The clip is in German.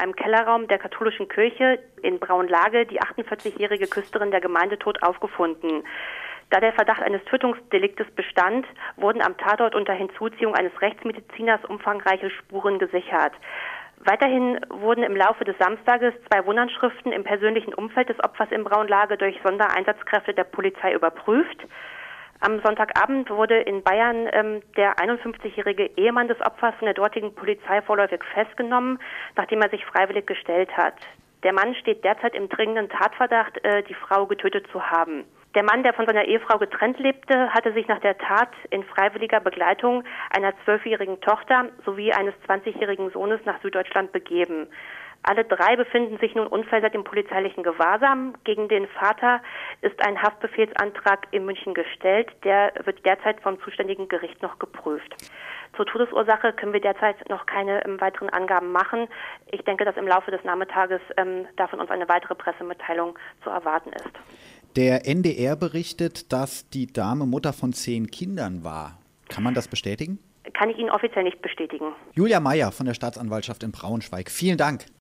einem Kellerraum der katholischen Kirche in Braunlage die 48-jährige Küsterin der Gemeinde tot aufgefunden. Da der Verdacht eines Tötungsdeliktes bestand, wurden am Tatort unter Hinzuziehung eines Rechtsmediziners umfangreiche Spuren gesichert. Weiterhin wurden im Laufe des Samstages zwei Wundernschriften im persönlichen Umfeld des Opfers in Braunlage durch Sondereinsatzkräfte der Polizei überprüft. Am Sonntagabend wurde in Bayern ähm, der 51-jährige Ehemann des Opfers von der dortigen Polizei vorläufig festgenommen, nachdem er sich freiwillig gestellt hat. Der Mann steht derzeit im dringenden Tatverdacht, äh, die Frau getötet zu haben. Der Mann, der von seiner Ehefrau getrennt lebte, hatte sich nach der Tat in freiwilliger Begleitung einer zwölfjährigen Tochter sowie eines 20-jährigen Sohnes nach Süddeutschland begeben. Alle drei befinden sich nun unversehrt im polizeilichen Gewahrsam. Gegen den Vater ist ein Haftbefehlsantrag in München gestellt. Der wird derzeit vom zuständigen Gericht noch geprüft. Zur Todesursache können wir derzeit noch keine ähm, weiteren Angaben machen. Ich denke, dass im Laufe des Nachmittages ähm, da von uns eine weitere Pressemitteilung zu erwarten ist. Der NDR berichtet, dass die Dame Mutter von zehn Kindern war. Kann man das bestätigen? Kann ich Ihnen offiziell nicht bestätigen. Julia Meyer von der Staatsanwaltschaft in Braunschweig. Vielen Dank.